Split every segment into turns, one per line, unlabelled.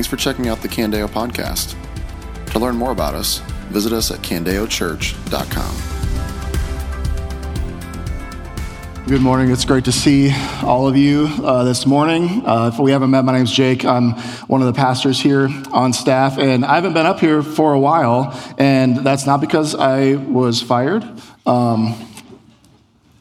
Thanks for checking out the Candeo podcast. To learn more about us, visit us at candeochurch.com.
Good morning. It's great to see all of you uh, this morning. Uh, if we haven't met, my name's Jake. I'm one of the pastors here on staff, and I haven't been up here for a while, and that's not because I was fired. Um,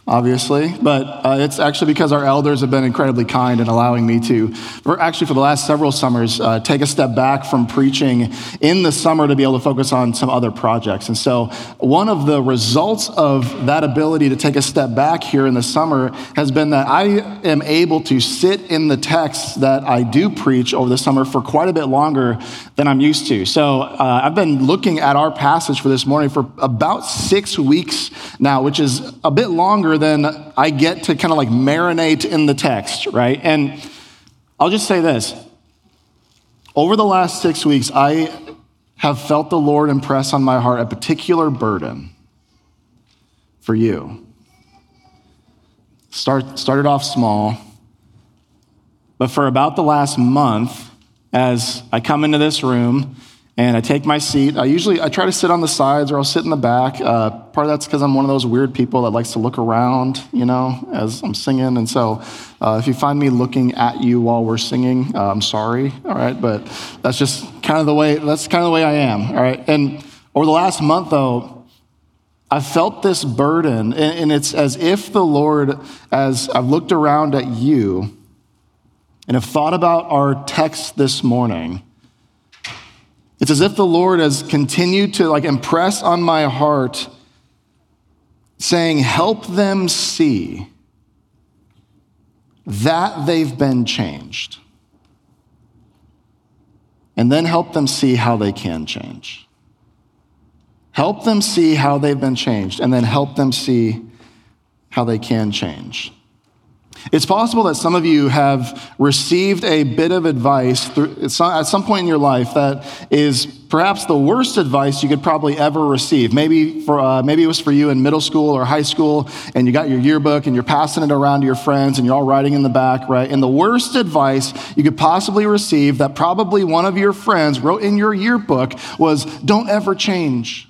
obviously, but uh, it's actually because our elders have been incredibly kind in allowing me to, for actually for the last several summers, uh, take a step back from preaching in the summer to be able to focus on some other projects. And so, one of the results of that ability to take a step back here in the summer has been that I am able to sit in the text that I do preach over the summer for quite a bit longer than I'm used to. So, uh, I've been looking at our passage for this morning for about six weeks now, which is a bit longer than I get to kind of like marinate in the text, right? And I'll just say this over the last six weeks, I have felt the Lord impress on my heart a particular burden for you. Start, started off small, but for about the last month, as I come into this room, and I take my seat. I usually I try to sit on the sides or I'll sit in the back. Uh, part of that's because I'm one of those weird people that likes to look around, you know, as I'm singing. And so, uh, if you find me looking at you while we're singing, uh, I'm sorry. All right, but that's just kind of the way. That's kind of the way I am. All right, and over the last month though. I felt this burden, and it's as if the Lord, as I've looked around at you and have thought about our text this morning, it's as if the Lord has continued to like impress on my heart saying, help them see that they've been changed. And then help them see how they can change. Help them see how they've been changed, and then help them see how they can change. It's possible that some of you have received a bit of advice at some point in your life that is perhaps the worst advice you could probably ever receive. Maybe, for, uh, maybe it was for you in middle school or high school, and you got your yearbook and you're passing it around to your friends and you're all writing in the back, right? And the worst advice you could possibly receive that probably one of your friends wrote in your yearbook was don't ever change.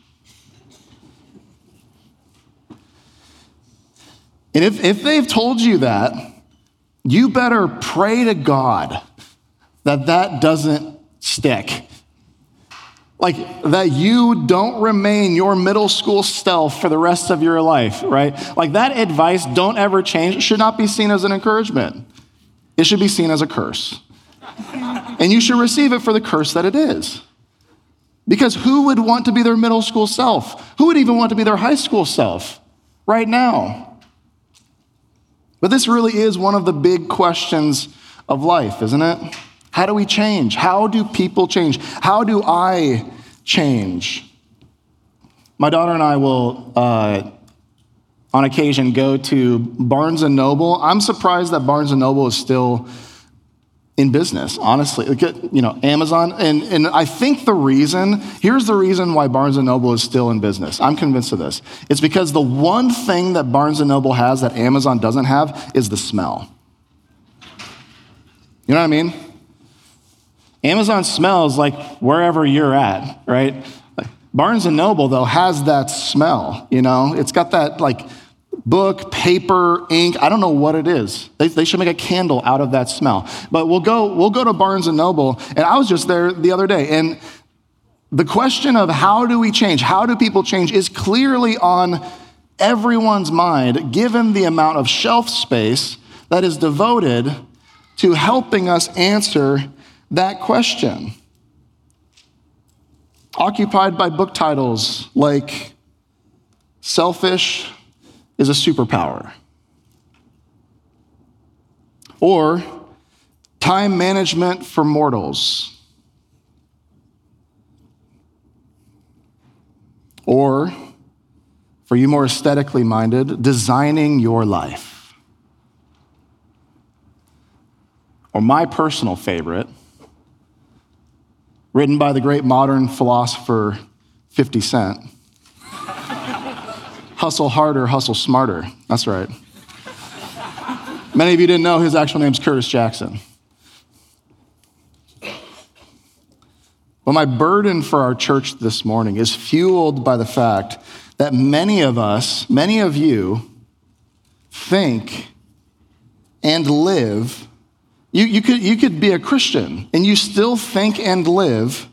And if, if they've told you that, you better pray to God that that doesn't stick. Like that you don't remain your middle school self for the rest of your life, right? Like that advice, don't ever change, should not be seen as an encouragement. It should be seen as a curse. and you should receive it for the curse that it is. Because who would want to be their middle school self? Who would even want to be their high school self right now? But this really is one of the big questions of life, isn't it? How do we change? How do people change? How do I change? My daughter and I will, uh, on occasion, go to Barnes and Noble. I'm surprised that Barnes and Noble is still in business, honestly. Uh, you know, Amazon, and, and I think the reason, here's the reason why Barnes & Noble is still in business. I'm convinced of this. It's because the one thing that Barnes & Noble has that Amazon doesn't have is the smell. You know what I mean? Amazon smells like wherever you're at, right? Barnes & Noble, though, has that smell, you know? It's got that, like, book, paper, ink. I don't know what it is. They, they, should make a candle out of that smell. But we'll go, we'll go to Barnes and Noble. And I was just there the other day. And the question of how do we change, how do people change, is clearly on everyone's mind, given the amount of shelf space that is devoted to helping us answer that question. Occupied by book titles like Selfish, is a superpower. Or time management for mortals. Or, for you more aesthetically minded, designing your life. Or my personal favorite, written by the great modern philosopher 50 Cent hustle harder, hustle smarter. That's right. Many of you didn't know his actual name's Curtis Jackson. But my burden for our church this morning is fueled by the fact that many of us, many of you, think and live. You, you, could, you could be a Christian and you still think and live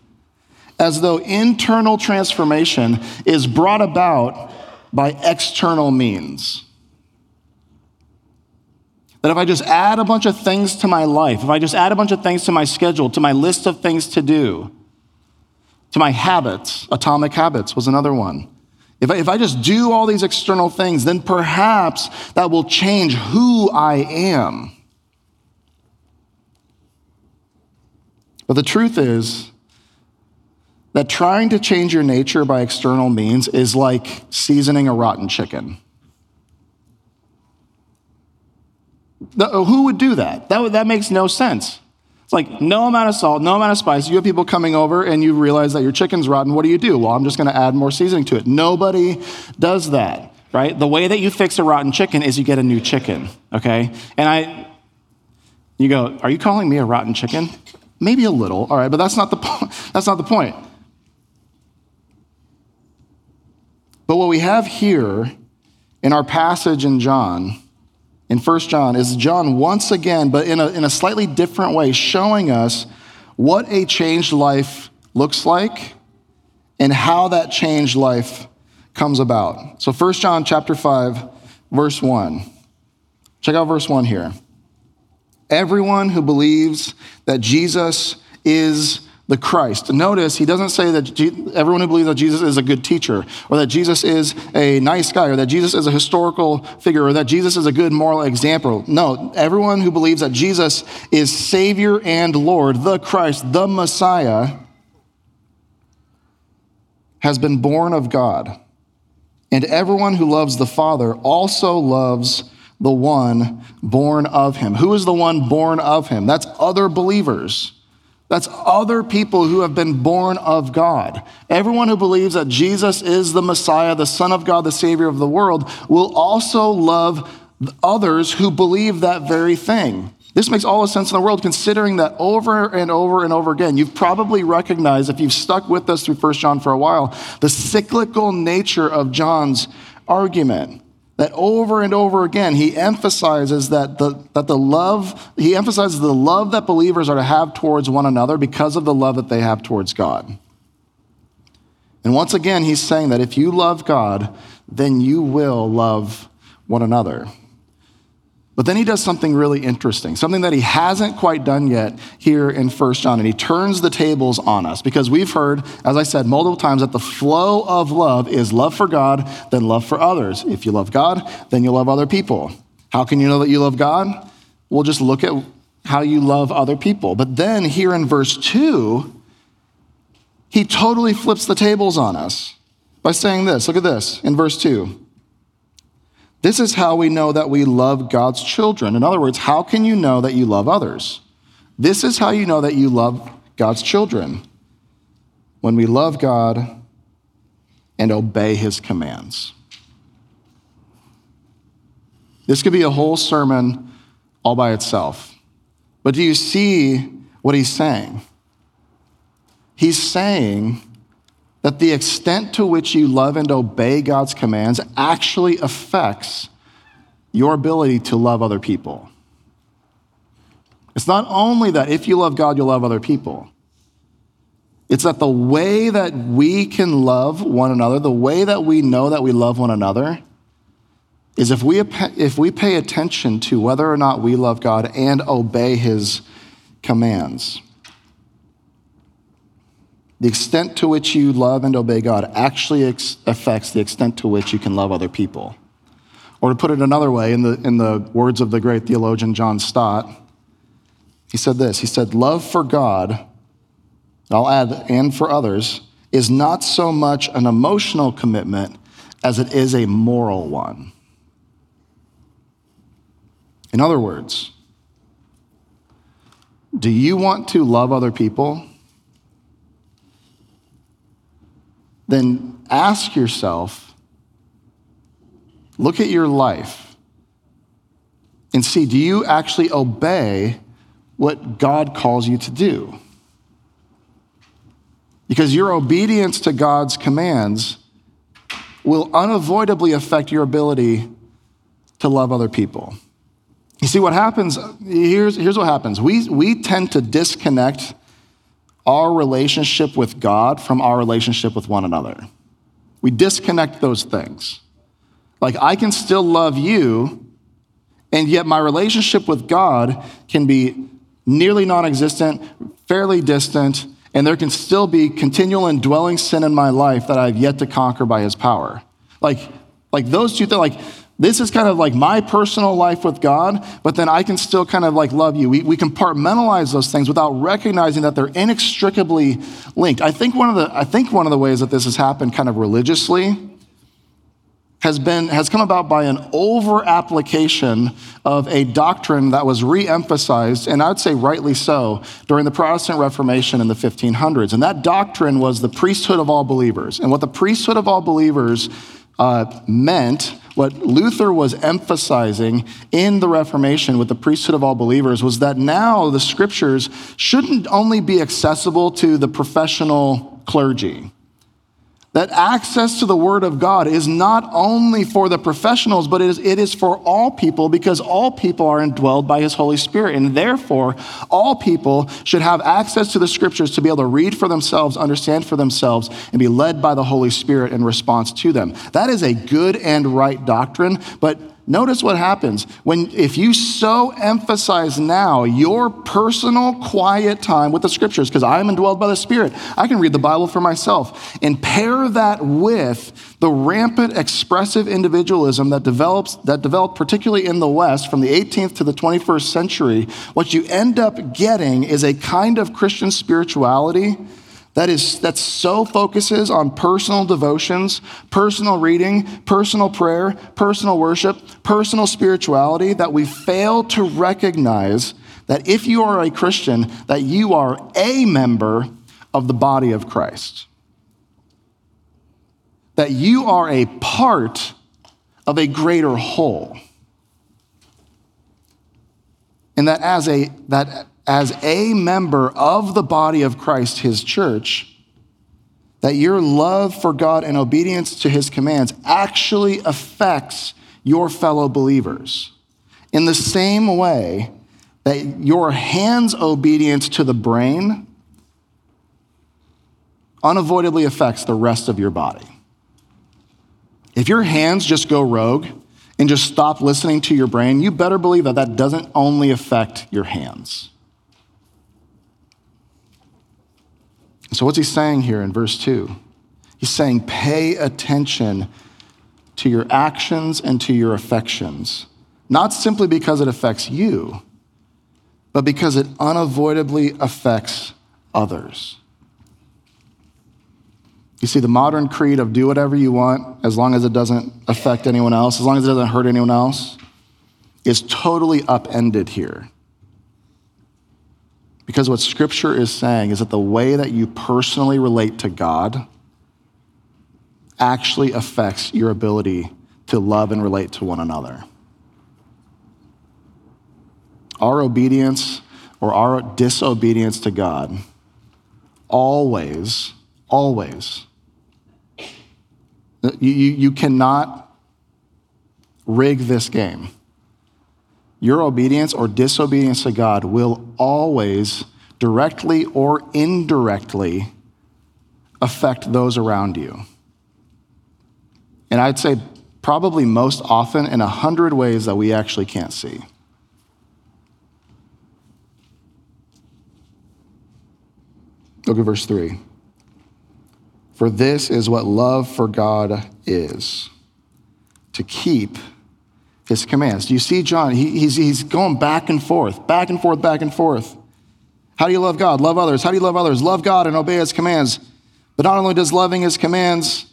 as though internal transformation is brought about by external means. That if I just add a bunch of things to my life, if I just add a bunch of things to my schedule, to my list of things to do, to my habits, atomic habits was another one. If I, if I just do all these external things, then perhaps that will change who I am. But the truth is that trying to change your nature by external means is like seasoning a rotten chicken. Who would do that? That, that makes no sense. It's like no amount of salt, no amount of spice. You have people coming over and you realize that your chicken's rotten. What do you do? Well, I'm just going to add more seasoning to it. Nobody does that, right? The way that you fix a rotten chicken is you get a new chicken, okay? And I, you go, are you calling me a rotten chicken? Maybe a little, all right, but that's not the, that's not the point. But what we have here in our passage in John in 1 John is John once again, but in a, in a slightly different way, showing us what a changed life looks like and how that changed life comes about. So 1 John chapter 5, verse 1. Check out verse 1 here. Everyone who believes that Jesus is the Christ. Notice he doesn't say that everyone who believes that Jesus is a good teacher, or that Jesus is a nice guy, or that Jesus is a historical figure, or that Jesus is a good moral example. No, everyone who believes that Jesus is Savior and Lord, the Christ, the Messiah, has been born of God. And everyone who loves the Father also loves the one born of him. Who is the one born of him? That's other believers. That's other people who have been born of God. Everyone who believes that Jesus is the Messiah, the Son of God, the Savior of the world, will also love others who believe that very thing. This makes all the sense in the world considering that over and over and over again, you've probably recognized, if you've stuck with us through 1 John for a while, the cyclical nature of John's argument that over and over again he emphasizes that the, that the love he emphasizes the love that believers are to have towards one another because of the love that they have towards god. And once again he's saying that if you love god then you will love one another but then he does something really interesting, something that he hasn't quite done yet here in 1 John. And he turns the tables on us because we've heard, as I said multiple times, that the flow of love is love for God, then love for others. If you love God, then you love other people. How can you know that you love God? We'll just look at how you love other people. But then here in verse 2, he totally flips the tables on us by saying this. Look at this in verse 2. This is how we know that we love God's children. In other words, how can you know that you love others? This is how you know that you love God's children. When we love God and obey his commands. This could be a whole sermon all by itself. But do you see what he's saying? He's saying that the extent to which you love and obey God's commands actually affects your ability to love other people. It's not only that if you love God, you'll love other people. It's that the way that we can love one another, the way that we know that we love one another, is if we, if we pay attention to whether or not we love God and obey his commands. The extent to which you love and obey God actually ex- affects the extent to which you can love other people. Or to put it another way, in the, in the words of the great theologian John Stott, he said this He said, Love for God, I'll add, and for others, is not so much an emotional commitment as it is a moral one. In other words, do you want to love other people? Then ask yourself look at your life and see do you actually obey what God calls you to do? Because your obedience to God's commands will unavoidably affect your ability to love other people. You see, what happens, here's, here's what happens. We, we tend to disconnect our relationship with God from our relationship with one another. We disconnect those things. Like, I can still love you, and yet my relationship with God can be nearly non existent, fairly distant, and there can still be continual indwelling sin in my life that I've yet to conquer by his power. Like, like those two things, like, this is kind of like my personal life with God, but then I can still kind of like love you. We, we compartmentalize those things without recognizing that they're inextricably linked. I think one of the, I think one of the ways that this has happened kind of religiously has been has come about by an over application of a doctrine that was re-emphasized and i'd say rightly so during the protestant reformation in the 1500s and that doctrine was the priesthood of all believers and what the priesthood of all believers uh, meant what Luther was emphasizing in the Reformation with the priesthood of all believers was that now the scriptures shouldn't only be accessible to the professional clergy that access to the Word of God is not only for the professionals, but it is, it is for all people because all people are indwelled by His Holy Spirit. And therefore, all people should have access to the Scriptures to be able to read for themselves, understand for themselves, and be led by the Holy Spirit in response to them. That is a good and right doctrine, but Notice what happens when if you so emphasize now your personal quiet time with the scriptures because I am indwelled by the spirit. I can read the Bible for myself and pair that with the rampant expressive individualism that develops that developed particularly in the West from the 18th to the 21st century. What you end up getting is a kind of Christian spirituality that is that so focuses on personal devotions, personal reading, personal prayer, personal worship, personal spirituality that we fail to recognize that if you are a Christian, that you are a member of the body of Christ. That you are a part of a greater whole. And that as a that as a member of the body of Christ, his church, that your love for God and obedience to his commands actually affects your fellow believers. In the same way that your hand's obedience to the brain unavoidably affects the rest of your body. If your hands just go rogue and just stop listening to your brain, you better believe that that doesn't only affect your hands. So, what's he saying here in verse 2? He's saying, pay attention to your actions and to your affections, not simply because it affects you, but because it unavoidably affects others. You see, the modern creed of do whatever you want as long as it doesn't affect anyone else, as long as it doesn't hurt anyone else, is totally upended here. Because what Scripture is saying is that the way that you personally relate to God actually affects your ability to love and relate to one another. Our obedience or our disobedience to God always, always, you, you, you cannot rig this game your obedience or disobedience to God will always, directly or indirectly, affect those around you. And I'd say probably most often in a hundred ways that we actually can't see. Look at verse 3. For this is what love for God is to keep his commands. Do you see John? He, he's, he's going back and forth, back and forth, back and forth. How do you love God? Love others. How do you love others? Love God and obey his commands. But not only does loving his commands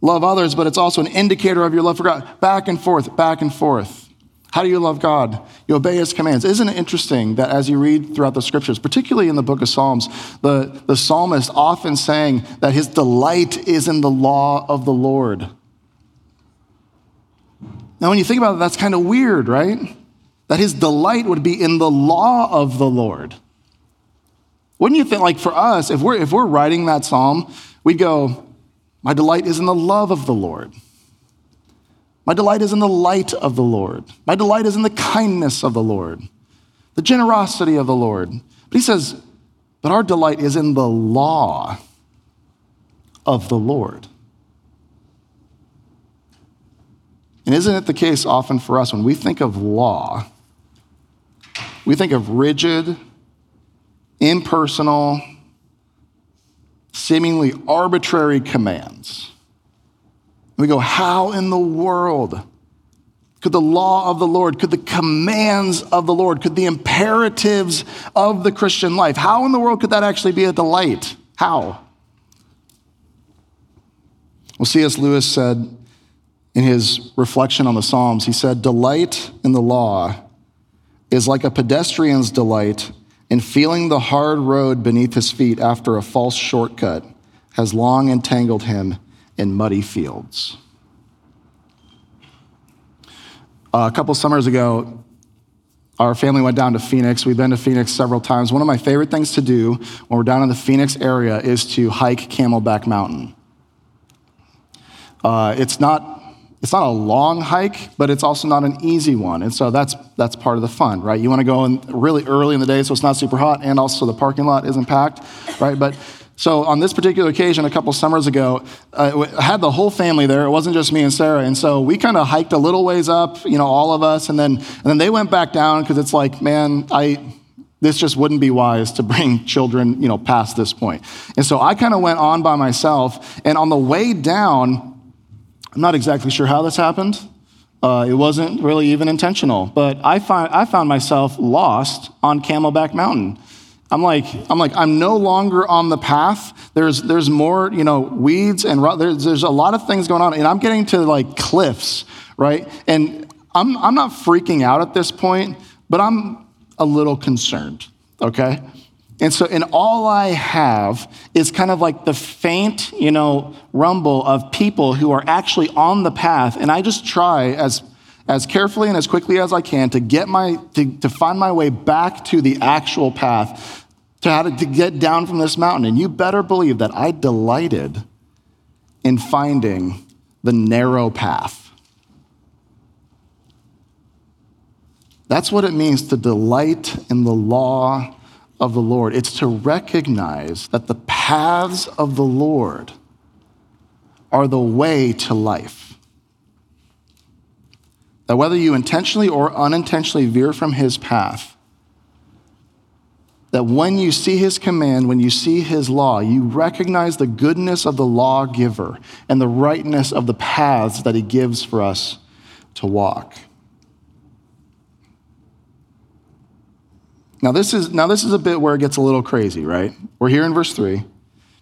love others, but it's also an indicator of your love for God. Back and forth, back and forth. How do you love God? You obey his commands. Isn't it interesting that as you read throughout the scriptures, particularly in the book of Psalms, the, the psalmist often saying that his delight is in the law of the Lord. Now, when you think about it, that's kind of weird, right? That his delight would be in the law of the Lord. Wouldn't you think, like for us, if we're, if we're writing that psalm, we'd go, My delight is in the love of the Lord. My delight is in the light of the Lord. My delight is in the kindness of the Lord, the generosity of the Lord. But he says, But our delight is in the law of the Lord. And isn't it the case often for us when we think of law, we think of rigid, impersonal, seemingly arbitrary commands. We go, how in the world could the law of the Lord, could the commands of the Lord, could the imperatives of the Christian life, how in the world could that actually be a delight? How? Well, C.S. Lewis said in his reflection on the Psalms, he said, Delight in the law is like a pedestrian's delight in feeling the hard road beneath his feet after a false shortcut has long entangled him in muddy fields. Uh, a couple summers ago, our family went down to Phoenix. We've been to Phoenix several times. One of my favorite things to do when we're down in the Phoenix area is to hike Camelback Mountain. Uh, it's not it's not a long hike, but it's also not an easy one. And so that's, that's part of the fun, right? You want to go in really early in the day so it's not super hot and also the parking lot isn't packed, right? But so on this particular occasion, a couple summers ago, uh, I had the whole family there. It wasn't just me and Sarah. And so we kind of hiked a little ways up, you know, all of us. And then, and then they went back down because it's like, man, I, this just wouldn't be wise to bring children, you know, past this point. And so I kind of went on by myself. And on the way down, I'm not exactly sure how this happened. Uh, it wasn't really even intentional, but I, find, I found myself lost on Camelback Mountain. I'm like, I'm like, I'm no longer on the path. There's, there's more, you know, weeds and there's, there's a lot of things going on, and I'm getting to like cliffs, right? And I'm, I'm not freaking out at this point, but I'm a little concerned, okay? And so, and all I have is kind of like the faint, you know, rumble of people who are actually on the path. And I just try as, as carefully and as quickly as I can to get my, to, to find my way back to the actual path, to how to, to get down from this mountain. And you better believe that I delighted in finding the narrow path. That's what it means to delight in the law of the Lord. It's to recognize that the paths of the Lord are the way to life. That whether you intentionally or unintentionally veer from his path, that when you see his command, when you see his law, you recognize the goodness of the lawgiver and the rightness of the paths that he gives for us to walk. Now this is now this is a bit where it gets a little crazy, right? We're here in verse 3.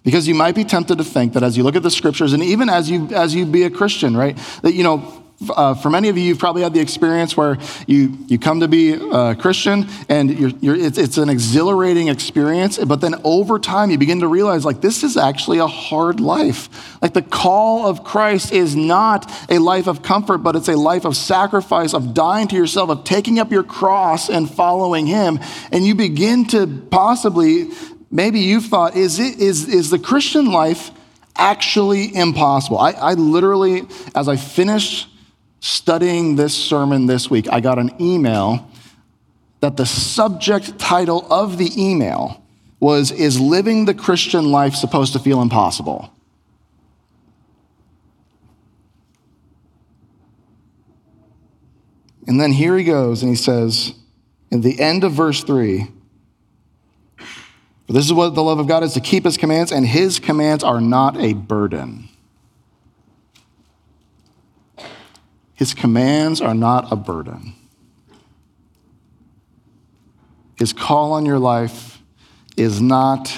Because you might be tempted to think that as you look at the scriptures and even as you as you be a Christian, right? That you know uh, for many of you, you've probably had the experience where you, you come to be a Christian and you're, you're, it's, it's an exhilarating experience, but then over time you begin to realize like this is actually a hard life. Like the call of Christ is not a life of comfort, but it's a life of sacrifice, of dying to yourself, of taking up your cross and following Him. And you begin to possibly, maybe you've thought, is, it, is, is the Christian life actually impossible? I, I literally, as I finished studying this sermon this week, I got an email that the subject title of the email was Is Living the Christian Life Supposed to Feel Impossible? And then here he goes and he says, in the end of verse 3, for this is what the love of God is to keep his commands, and his commands are not a burden. His commands are not a burden. His call on your life is not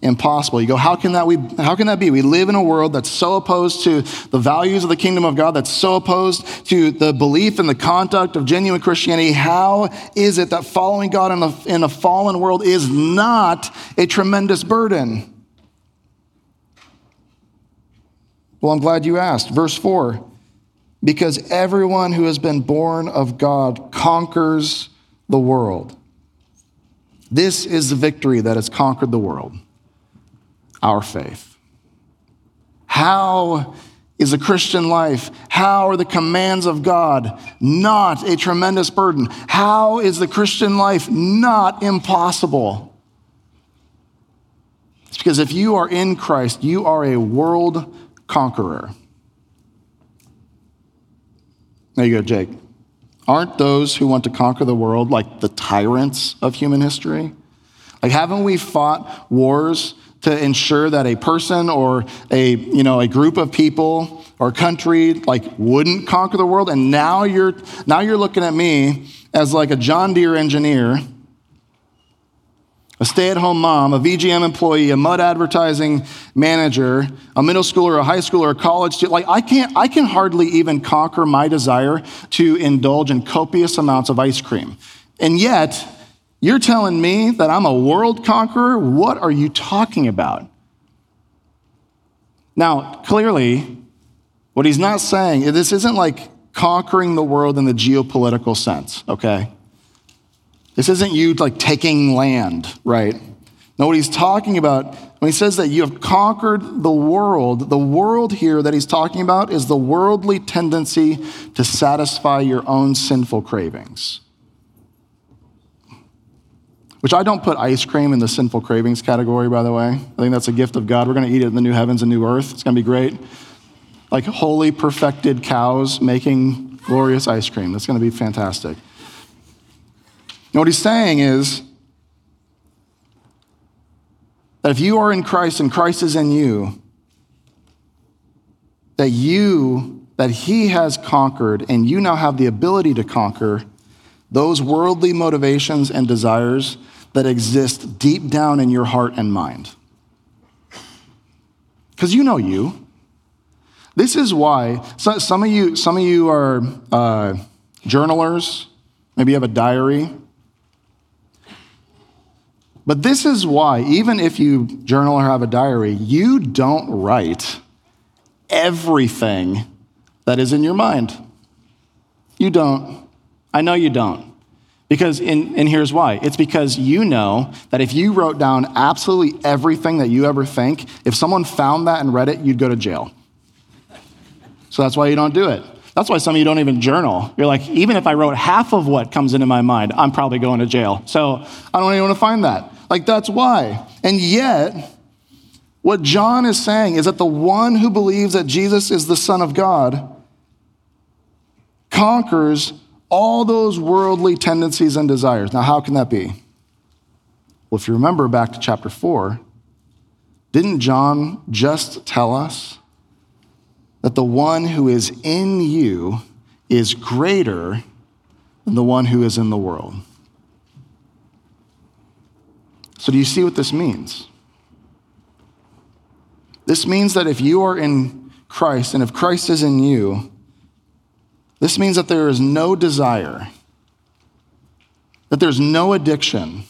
impossible. You go, how can that we how can that be? We live in a world that's so opposed to the values of the kingdom of God, that's so opposed to the belief and the conduct of genuine Christianity. How is it that following God in a, in a fallen world is not a tremendous burden? Well, I'm glad you asked. Verse 4 because everyone who has been born of God conquers the world. This is the victory that has conquered the world our faith. How is a Christian life? How are the commands of God not a tremendous burden? How is the Christian life not impossible? It's because if you are in Christ, you are a world conqueror. There you go, Jake. Aren't those who want to conquer the world like the tyrants of human history? Like, haven't we fought wars to ensure that a person or a, you know, a group of people or country like wouldn't conquer the world? And now you're, now you're looking at me as like a John Deere engineer a stay at home mom, a VGM employee, a Mudd advertising manager, a middle schooler, a high schooler, a college student. Like, I, can't, I can hardly even conquer my desire to indulge in copious amounts of ice cream. And yet, you're telling me that I'm a world conqueror? What are you talking about? Now, clearly, what he's not saying, this isn't like conquering the world in the geopolitical sense, okay? This isn't you like taking land, right? No, what he's talking about when he says that you have conquered the world, the world here that he's talking about is the worldly tendency to satisfy your own sinful cravings. Which I don't put ice cream in the sinful cravings category, by the way. I think that's a gift of God. We're going to eat it in the new heavens and new earth. It's going to be great. Like holy, perfected cows making glorious ice cream. That's going to be fantastic. And what he's saying is that if you are in Christ and Christ is in you, that you, that he has conquered, and you now have the ability to conquer those worldly motivations and desires that exist deep down in your heart and mind. Because you know you. This is why so, some of you, some of you are uh, journalers. Maybe you have a diary. But this is why, even if you journal or have a diary, you don't write everything that is in your mind. You don't. I know you don't. Because, in, and here's why it's because you know that if you wrote down absolutely everything that you ever think, if someone found that and read it, you'd go to jail. So that's why you don't do it. That's why some of you don't even journal. You're like, even if I wrote half of what comes into my mind, I'm probably going to jail. So I don't even want to find that. Like, that's why. And yet, what John is saying is that the one who believes that Jesus is the Son of God conquers all those worldly tendencies and desires. Now, how can that be? Well, if you remember back to chapter 4, didn't John just tell us that the one who is in you is greater than the one who is in the world? So, do you see what this means? This means that if you are in Christ and if Christ is in you, this means that there is no desire, that there's no addiction,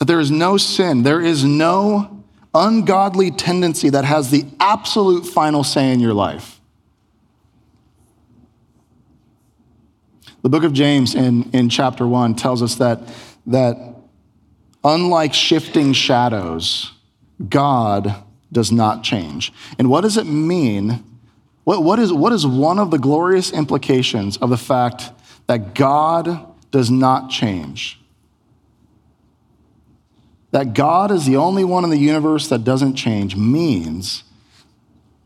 that there is no sin, there is no ungodly tendency that has the absolute final say in your life. The book of James in, in chapter 1 tells us that that unlike shifting shadows, God does not change. And what does it mean? What, what, is, what is one of the glorious implications of the fact that God does not change? That God is the only one in the universe that doesn't change means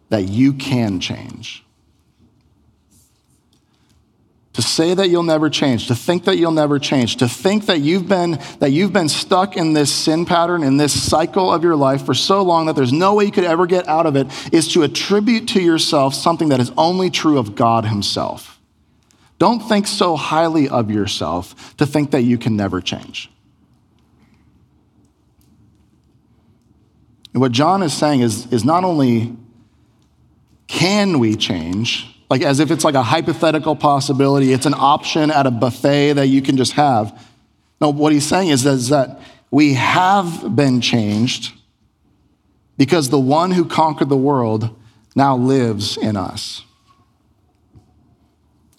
that you can change. To say that you'll never change, to think that you'll never change, to think that you've been that you've been stuck in this sin pattern in this cycle of your life for so long that there's no way you could ever get out of it is to attribute to yourself something that is only true of God himself. Don't think so highly of yourself to think that you can never change. And what John is saying is, is not only can we change, like as if it's like a hypothetical possibility. It's an option at a buffet that you can just have. No, what he's saying is, that we have been changed because the one who conquered the world now lives in us.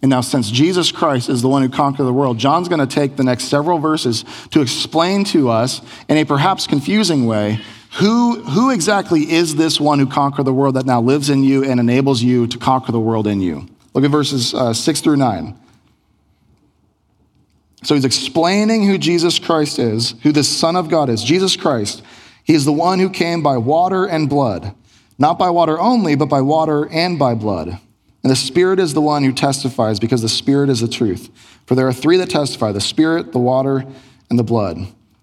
And now, since Jesus Christ is the one who conquered the world, John's going to take the next several verses to explain to us, in a perhaps confusing way, who, who exactly is this one who conquered the world that now lives in you and enables you to conquer the world in you. Look at verses uh, 6 through 9. So he's explaining who Jesus Christ is, who the Son of God is. Jesus Christ, he is the one who came by water and blood, not by water only, but by water and by blood. And the Spirit is the one who testifies because the Spirit is the truth. For there are three that testify the Spirit, the water, and the blood.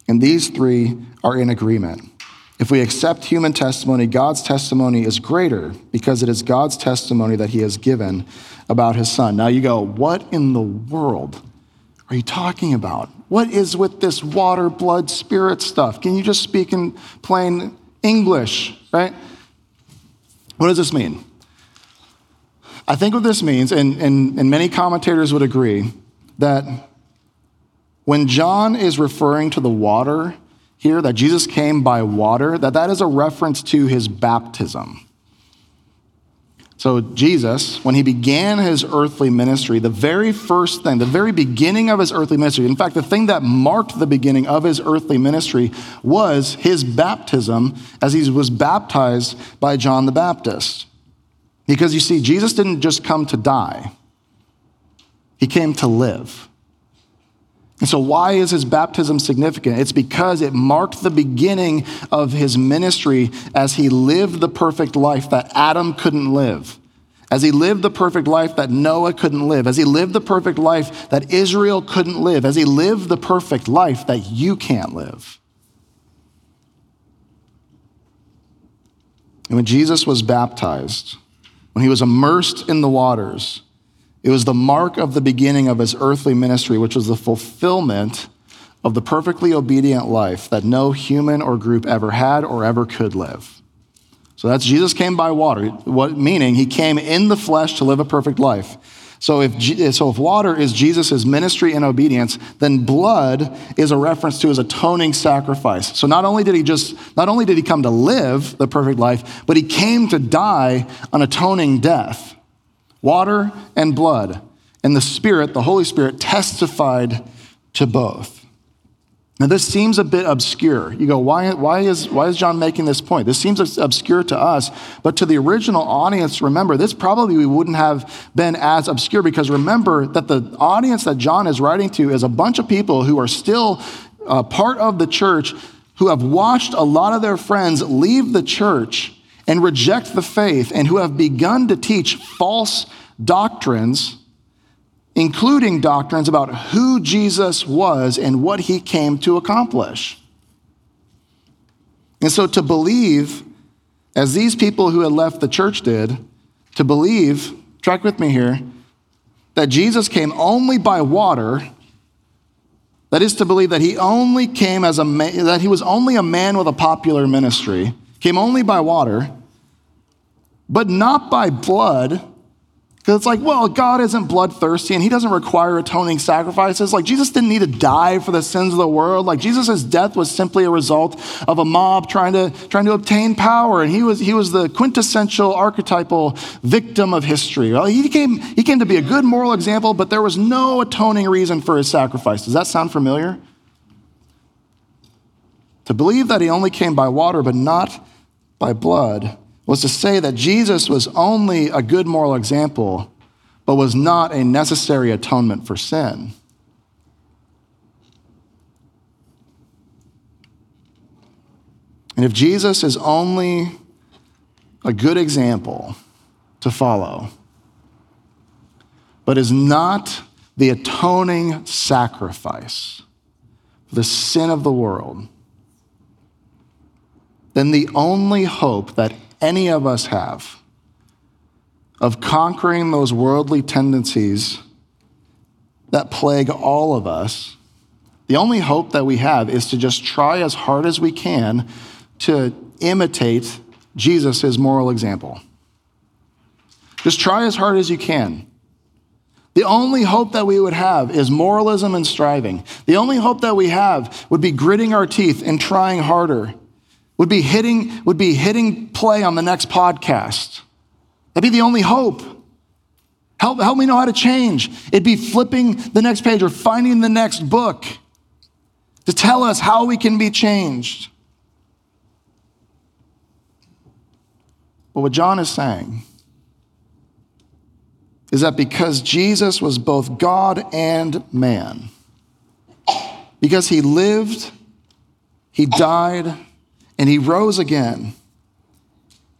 And these three are in agreement. If we accept human testimony, God's testimony is greater because it is God's testimony that He has given about His Son. Now you go, what in the world are you talking about? What is with this water, blood, spirit stuff? Can you just speak in plain English, right? What does this mean? I think what this means, and, and, and many commentators would agree, that when John is referring to the water here, that Jesus came by water, that that is a reference to his baptism. So, Jesus, when he began his earthly ministry, the very first thing, the very beginning of his earthly ministry, in fact, the thing that marked the beginning of his earthly ministry was his baptism as he was baptized by John the Baptist. Because you see, Jesus didn't just come to die, he came to live. And so, why is his baptism significant? It's because it marked the beginning of his ministry as he lived the perfect life that Adam couldn't live, as he lived the perfect life that Noah couldn't live, as he lived the perfect life that Israel couldn't live, as he lived the perfect life that you can't live. And when Jesus was baptized, when he was immersed in the waters, it was the mark of the beginning of his earthly ministry, which was the fulfillment of the perfectly obedient life that no human or group ever had or ever could live. So that's Jesus came by water, what, meaning he came in the flesh to live a perfect life. So if, so if water is Jesus' ministry and obedience, then blood is a reference to his atoning sacrifice. So not only did he just, not only did he come to live the perfect life, but he came to die an atoning death. Water and blood. And the Spirit, the Holy Spirit, testified to both. Now, this seems a bit obscure. You go, why, why, is, why is John making this point? This seems obscure to us, but to the original audience, remember, this probably wouldn't have been as obscure because remember that the audience that John is writing to is a bunch of people who are still uh, part of the church who have watched a lot of their friends leave the church and reject the faith and who have begun to teach false doctrines including doctrines about who Jesus was and what he came to accomplish. And so to believe, as these people who had left the church did, to believe, track with me here, that Jesus came only by water, that is to believe that he only came as a man, that he was only a man with a popular ministry, came only by water, but not by blood because it's like, well, God isn't bloodthirsty and he doesn't require atoning sacrifices. Like, Jesus didn't need to die for the sins of the world. Like, Jesus' death was simply a result of a mob trying to, trying to obtain power. And he was, he was the quintessential archetypal victim of history. Well, he came, he came to be a good moral example, but there was no atoning reason for his sacrifice. Does that sound familiar? To believe that he only came by water, but not by blood was to say that Jesus was only a good moral example, but was not a necessary atonement for sin. And if Jesus is only a good example to follow, but is not the atoning sacrifice for the sin of the world, then the only hope that any of us have of conquering those worldly tendencies that plague all of us, the only hope that we have is to just try as hard as we can to imitate Jesus' moral example. Just try as hard as you can. The only hope that we would have is moralism and striving. The only hope that we have would be gritting our teeth and trying harder would be hitting, would be hitting play on the next podcast. That'd be the only hope. Help, help me know how to change. It'd be flipping the next page or finding the next book to tell us how we can be changed. But what John is saying is that because Jesus was both God and man, because he lived, he died, and he rose again,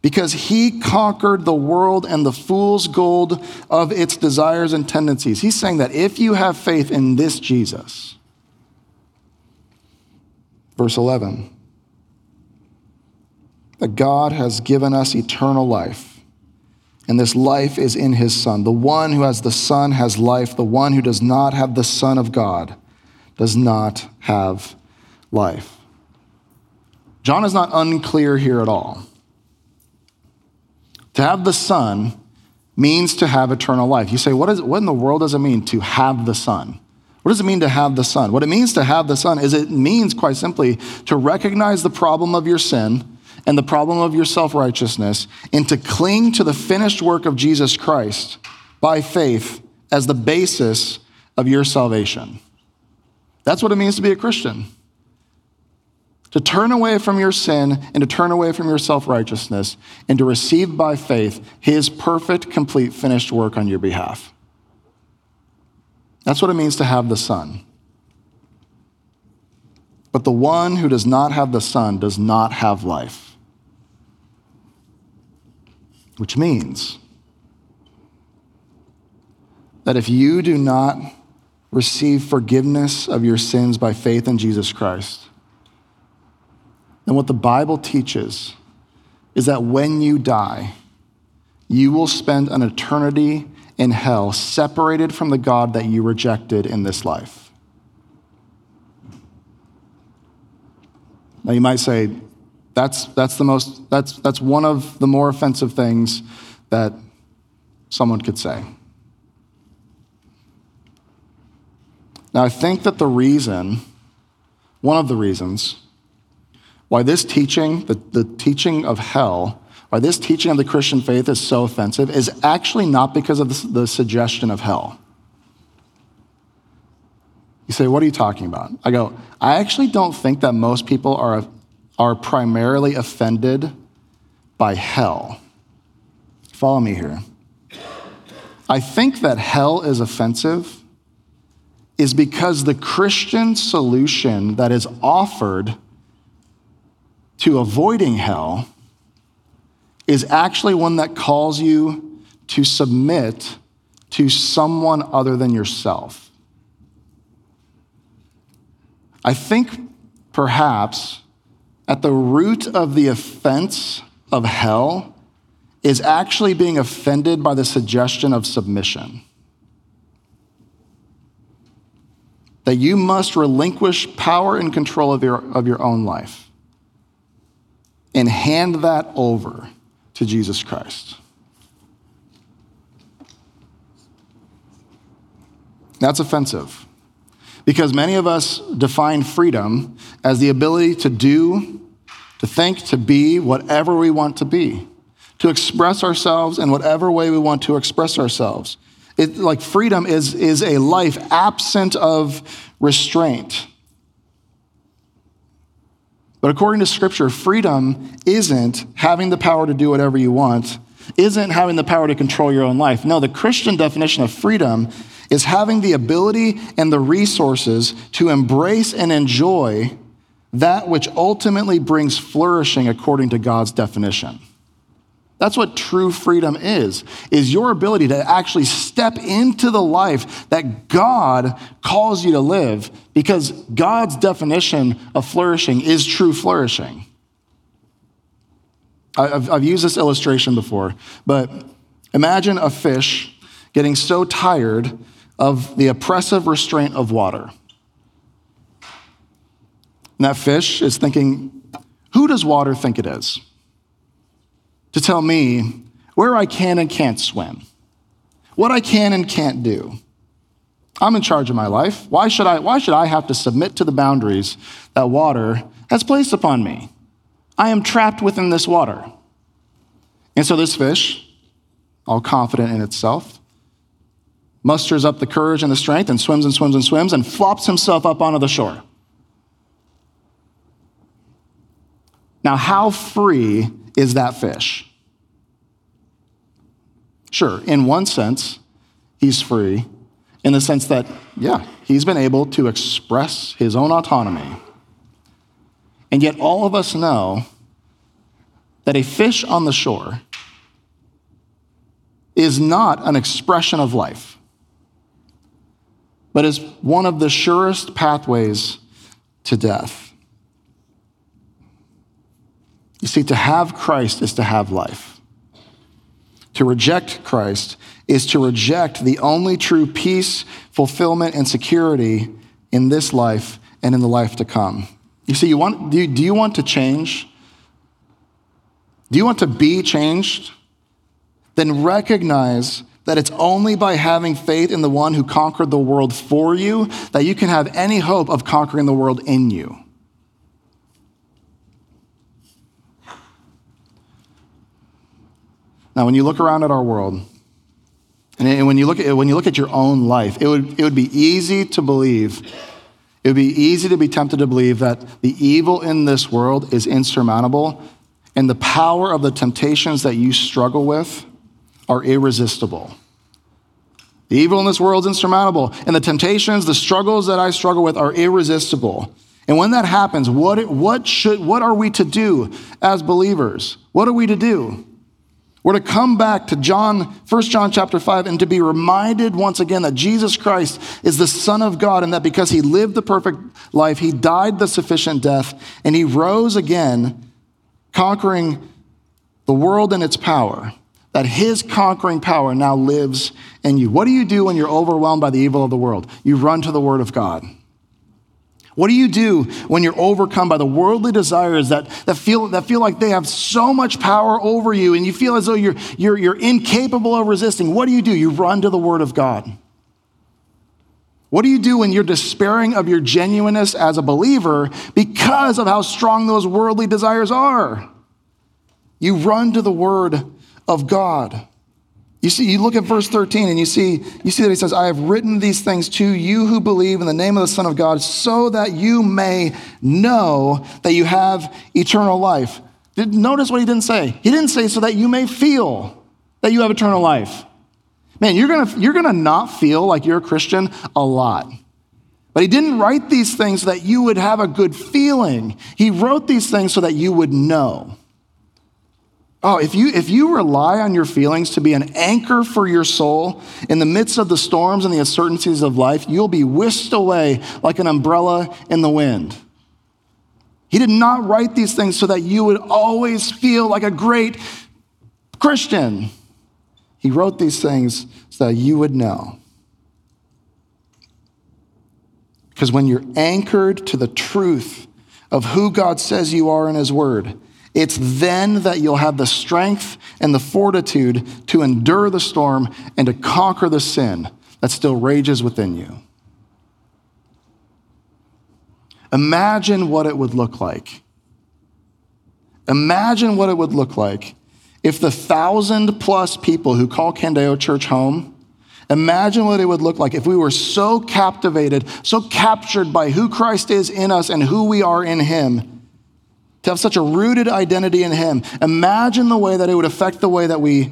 because he conquered the world and the fool's gold of its desires and tendencies. He's saying that if you have faith in this Jesus, verse 11, that God has given us eternal life and this life is in his Son. The one who has the Son has life. The one who does not have the Son of God does not have life. John is not unclear here at all. To have the Son means to have eternal life. You say, what, is, what in the world does it mean to have the Son? What does it mean to have the Son? What it means to have the Son is it means, quite simply, to recognize the problem of your sin and the problem of your self righteousness and to cling to the finished work of Jesus Christ by faith as the basis of your salvation. That's what it means to be a Christian. To turn away from your sin and to turn away from your self righteousness and to receive by faith his perfect, complete, finished work on your behalf. That's what it means to have the Son. But the one who does not have the Son does not have life which means that if you do not receive forgiveness of your sins by faith in Jesus Christ, then what the Bible teaches is that when you die, you will spend an eternity in hell separated from the God that you rejected in this life. Now, you might say, that's, that's, the most, that's, that's one of the more offensive things that someone could say. Now, I think that the reason, one of the reasons, why this teaching, the, the teaching of hell, why this teaching of the Christian faith is so offensive is actually not because of the, the suggestion of hell. You say, What are you talking about? I go, I actually don't think that most people are are primarily offended by hell. Follow me here. I think that hell is offensive is because the Christian solution that is offered to avoiding hell is actually one that calls you to submit to someone other than yourself. I think perhaps at the root of the offense of hell is actually being offended by the suggestion of submission. That you must relinquish power and control of your, of your own life and hand that over to Jesus Christ. That's offensive. Because many of us define freedom as the ability to do, to think, to be whatever we want to be, to express ourselves in whatever way we want to express ourselves. It, like freedom is, is a life absent of restraint. But according to Scripture, freedom isn't having the power to do whatever you want, isn't having the power to control your own life. No, the Christian definition of freedom is having the ability and the resources to embrace and enjoy that which ultimately brings flourishing according to God's definition. That's what true freedom is, is your ability to actually step into the life that God calls you to live because God's definition of flourishing is true flourishing. I've, I've used this illustration before, but imagine a fish getting so tired of the oppressive restraint of water. And that fish is thinking, who does water think it is? To tell me where I can and can't swim, what I can and can't do. I'm in charge of my life. Why should I, why should I have to submit to the boundaries that water has placed upon me? I am trapped within this water. And so this fish, all confident in itself, musters up the courage and the strength and swims and swims and swims and flops himself up onto the shore. Now, how free is that fish? Sure, in one sense, he's free, in the sense that, yeah, he's been able to express his own autonomy. And yet, all of us know that a fish on the shore is not an expression of life, but is one of the surest pathways to death. You see, to have Christ is to have life. To reject Christ is to reject the only true peace, fulfillment, and security in this life and in the life to come. You see, you want, do, you, do you want to change? Do you want to be changed? Then recognize that it's only by having faith in the one who conquered the world for you that you can have any hope of conquering the world in you. Now, when you look around at our world, and when you look at, when you look at your own life, it would, it would be easy to believe, it would be easy to be tempted to believe that the evil in this world is insurmountable and the power of the temptations that you struggle with are irresistible. The evil in this world is insurmountable, and the temptations, the struggles that I struggle with are irresistible. And when that happens, what, what, should, what are we to do as believers? What are we to do? We're to come back to John, 1 John chapter 5, and to be reminded once again that Jesus Christ is the Son of God, and that because he lived the perfect life, he died the sufficient death, and he rose again, conquering the world and its power that his conquering power now lives in you. What do you do when you're overwhelmed by the evil of the world? You run to the word of God. What do you do when you're overcome by the worldly desires that, that, feel, that feel like they have so much power over you and you feel as though you're, you're, you're incapable of resisting? What do you do? You run to the Word of God. What do you do when you're despairing of your genuineness as a believer because of how strong those worldly desires are? You run to the Word of God. You see, you look at verse 13 and you see, you see that he says, I have written these things to you who believe in the name of the Son of God, so that you may know that you have eternal life. Did, notice what he didn't say. He didn't say so that you may feel that you have eternal life. Man, you're gonna, you're gonna not feel like you're a Christian a lot. But he didn't write these things so that you would have a good feeling. He wrote these things so that you would know. Oh, if you, if you rely on your feelings to be an anchor for your soul in the midst of the storms and the uncertainties of life, you'll be whisked away like an umbrella in the wind. He did not write these things so that you would always feel like a great Christian. He wrote these things so that you would know. Because when you're anchored to the truth of who God says you are in His Word, it's then that you'll have the strength and the fortitude to endure the storm and to conquer the sin that still rages within you. Imagine what it would look like. Imagine what it would look like if the thousand plus people who call Candeo Church home, imagine what it would look like if we were so captivated, so captured by who Christ is in us and who we are in Him to have such a rooted identity in Him. Imagine the way that it would affect the way that we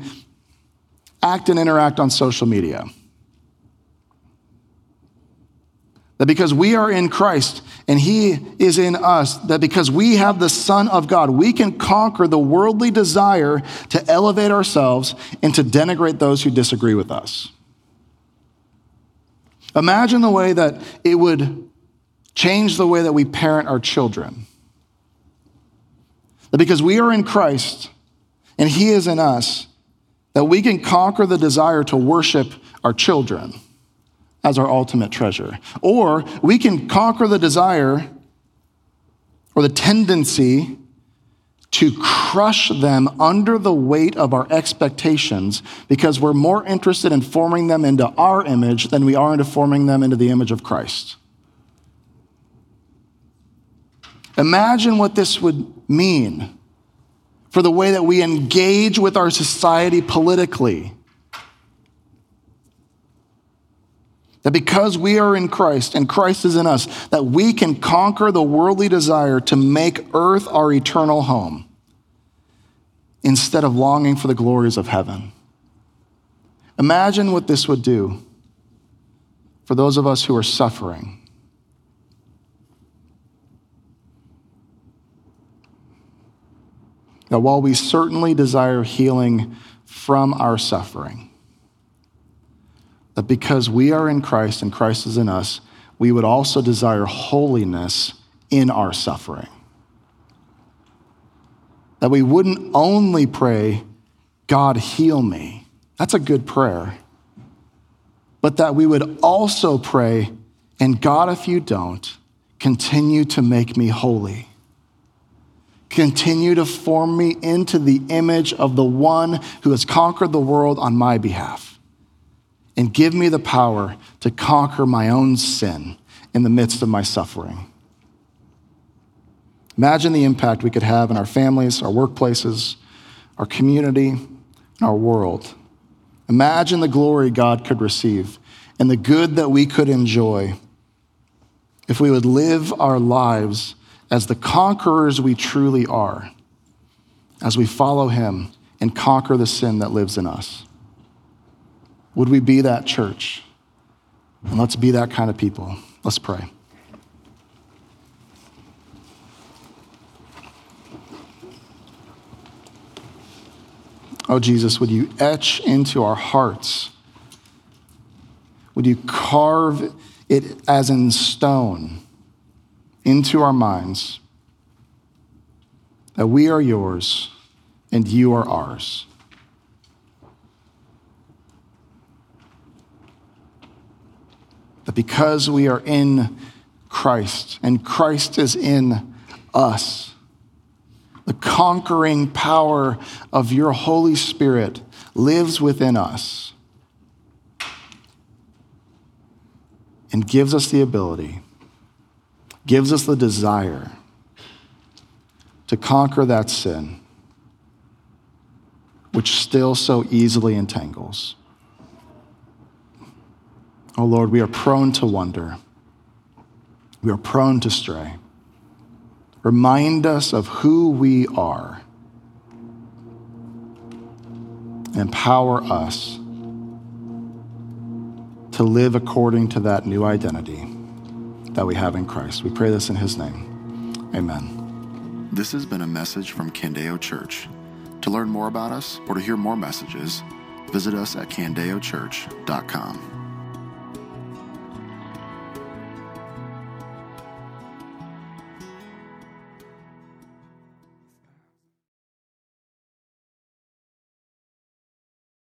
act and interact on social media. That because we are in Christ and He is in us, that because we have the Son of God, we can conquer the worldly desire to elevate ourselves and to denigrate those who disagree with us. Imagine the way that it would change the way that we parent our children. That because we are in Christ and He is in us, that we can conquer the desire to worship our children as our ultimate treasure. Or we can conquer the desire or the tendency to crush them under the weight of our expectations because we're more interested in forming them into our image than we are into forming them into the image of Christ. Imagine what this would mean for the way that we engage with our society politically. That because we are in Christ and Christ is in us, that we can conquer the worldly desire to make earth our eternal home instead of longing for the glories of heaven. Imagine what this would do for those of us who are suffering. That while we certainly desire healing from our suffering, that because we are in Christ and Christ is in us, we would also desire holiness in our suffering. That we wouldn't only pray, God, heal me. That's a good prayer. But that we would also pray, and God, if you don't, continue to make me holy. Continue to form me into the image of the one who has conquered the world on my behalf and give me the power to conquer my own sin in the midst of my suffering. Imagine the impact we could have in our families, our workplaces, our community, and our world. Imagine the glory God could receive and the good that we could enjoy if we would live our lives as the conquerors we truly are, as we follow Him and conquer the sin that lives in us. Would we be that church? And let's be that kind of people. Let's pray. Oh, Jesus, would you etch into our hearts? Would you carve it as in stone into our minds that we are yours and you are ours? that because we are in Christ and Christ is in us, the conquering power of your Holy Spirit lives within us and gives us the ability, gives us the desire to conquer that sin, which still so easily entangles. Oh Lord, we are prone to wonder. We are prone to stray. Remind us of who we are. Empower us to live according to that new identity that we have in Christ. We pray this in His name. Amen.
This has been a message from Candeo Church. To learn more about us or to hear more messages, visit us at candeochurch.com.